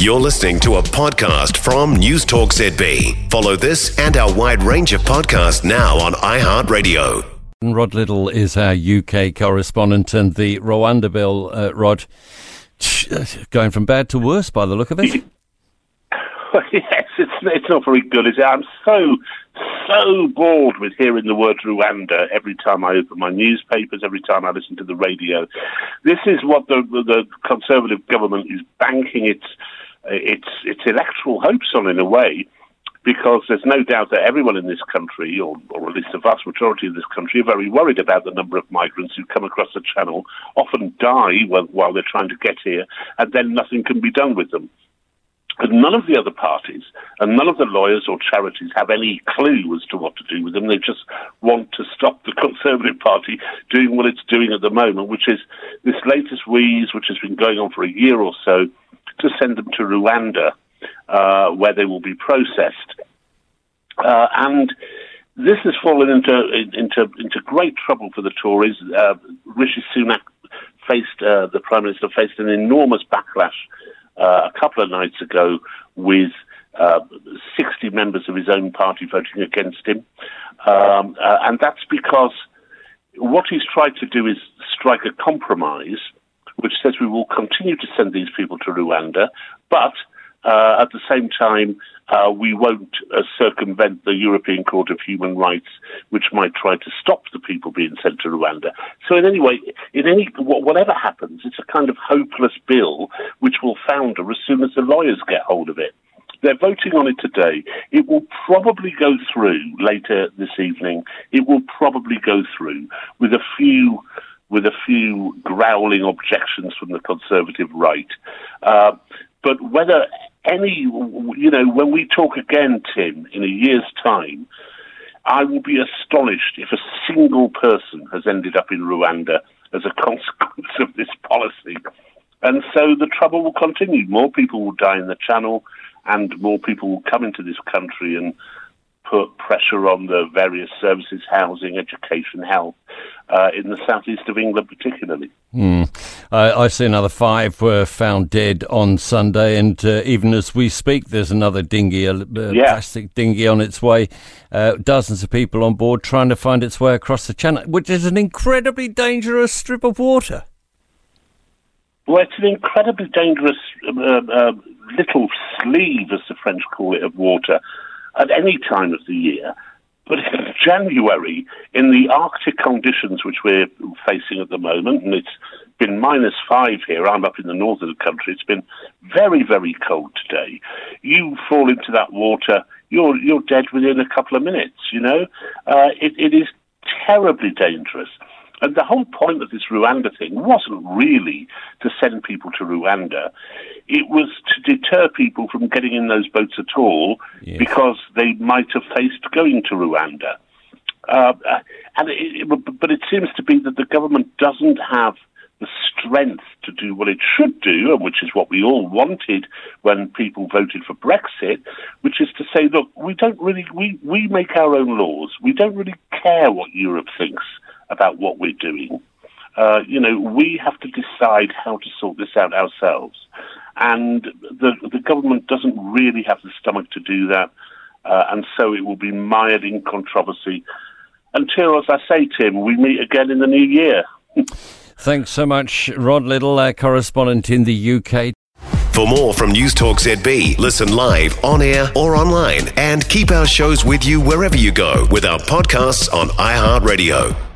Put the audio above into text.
You're listening to a podcast from Newstalk ZB. Follow this and our wide range of podcasts now on iHeartRadio. Rod Liddle is our UK correspondent, and the Rwanda bill, uh, Rod, going from bad to worse by the look of it. yes, it's it's not very good, is it? I'm so so bored with hearing the word Rwanda every time I open my newspapers, every time I listen to the radio. This is what the the Conservative government is banking its its its electoral hopes on, in a way. Because there's no doubt that everyone in this country, or, or at least the vast majority of this country, are very worried about the number of migrants who come across the channel, often die while, while they're trying to get here, and then nothing can be done with them. And none of the other parties and none of the lawyers or charities have any clue as to what to do with them. They just want to stop the Conservative Party doing what it's doing at the moment, which is this latest wheeze, which has been going on for a year or so, to send them to Rwanda, uh, where they will be processed. Uh, and this has fallen into into into great trouble for the Tories. Uh, Rishi Sunak faced uh, the Prime Minister faced an enormous backlash uh, a couple of nights ago with uh, 60 members of his own party voting against him. Um, and that's because what he's tried to do is strike a compromise which says we will continue to send these people to Rwanda, but uh, at the same time, uh, we won't uh, circumvent the European Court of Human Rights, which might try to stop the people being sent to Rwanda. So, in any way, in any whatever happens, it's a kind of hopeless bill which will founder as soon as the lawyers get hold of it. They're voting on it today. It will probably go through later this evening. It will probably go through with a few with a few growling objections from the conservative right. Uh, but whether any, you know, when we talk again, Tim, in a year's time, I will be astonished if a single person has ended up in Rwanda as a consequence of this policy. And so the trouble will continue. More people will die in the channel, and more people will come into this country and put pressure on the various services, housing, education, health, uh, in the southeast of England, particularly. Mm. Uh, I see another five were found dead on Sunday, and uh, even as we speak, there's another dinghy, a yeah. plastic dinghy on its way. Uh, dozens of people on board trying to find its way across the channel, which is an incredibly dangerous strip of water. Well, it's an incredibly dangerous uh, uh, little sleeve, as the French call it, of water at any time of the year. But January, in the Arctic conditions which we're facing at the moment, and it's been minus five here, I'm up in the north of the country, it's been very, very cold today. You fall into that water, you're, you're dead within a couple of minutes, you know? Uh, it, it is terribly dangerous. And the whole point of this Rwanda thing wasn't really to send people to Rwanda. It was to deter people from getting in those boats at all yes. because they might have faced going to Rwanda. Uh, and it, it, but it seems to be that the government doesn't have the strength to do what it should do, and which is what we all wanted when people voted for Brexit, which is to say, look, we don't really, we, we make our own laws. We don't really care what Europe thinks about what we're doing. Uh, you know, we have to decide how to sort this out ourselves. And the, the government doesn't really have the stomach to do that. Uh, and so it will be mired in controversy until, as I say, Tim, we meet again in the new year. Thanks so much, Rod Liddle, our correspondent in the UK. For more from Newstalk ZB, listen live, on air, or online, and keep our shows with you wherever you go with our podcasts on iHeartRadio.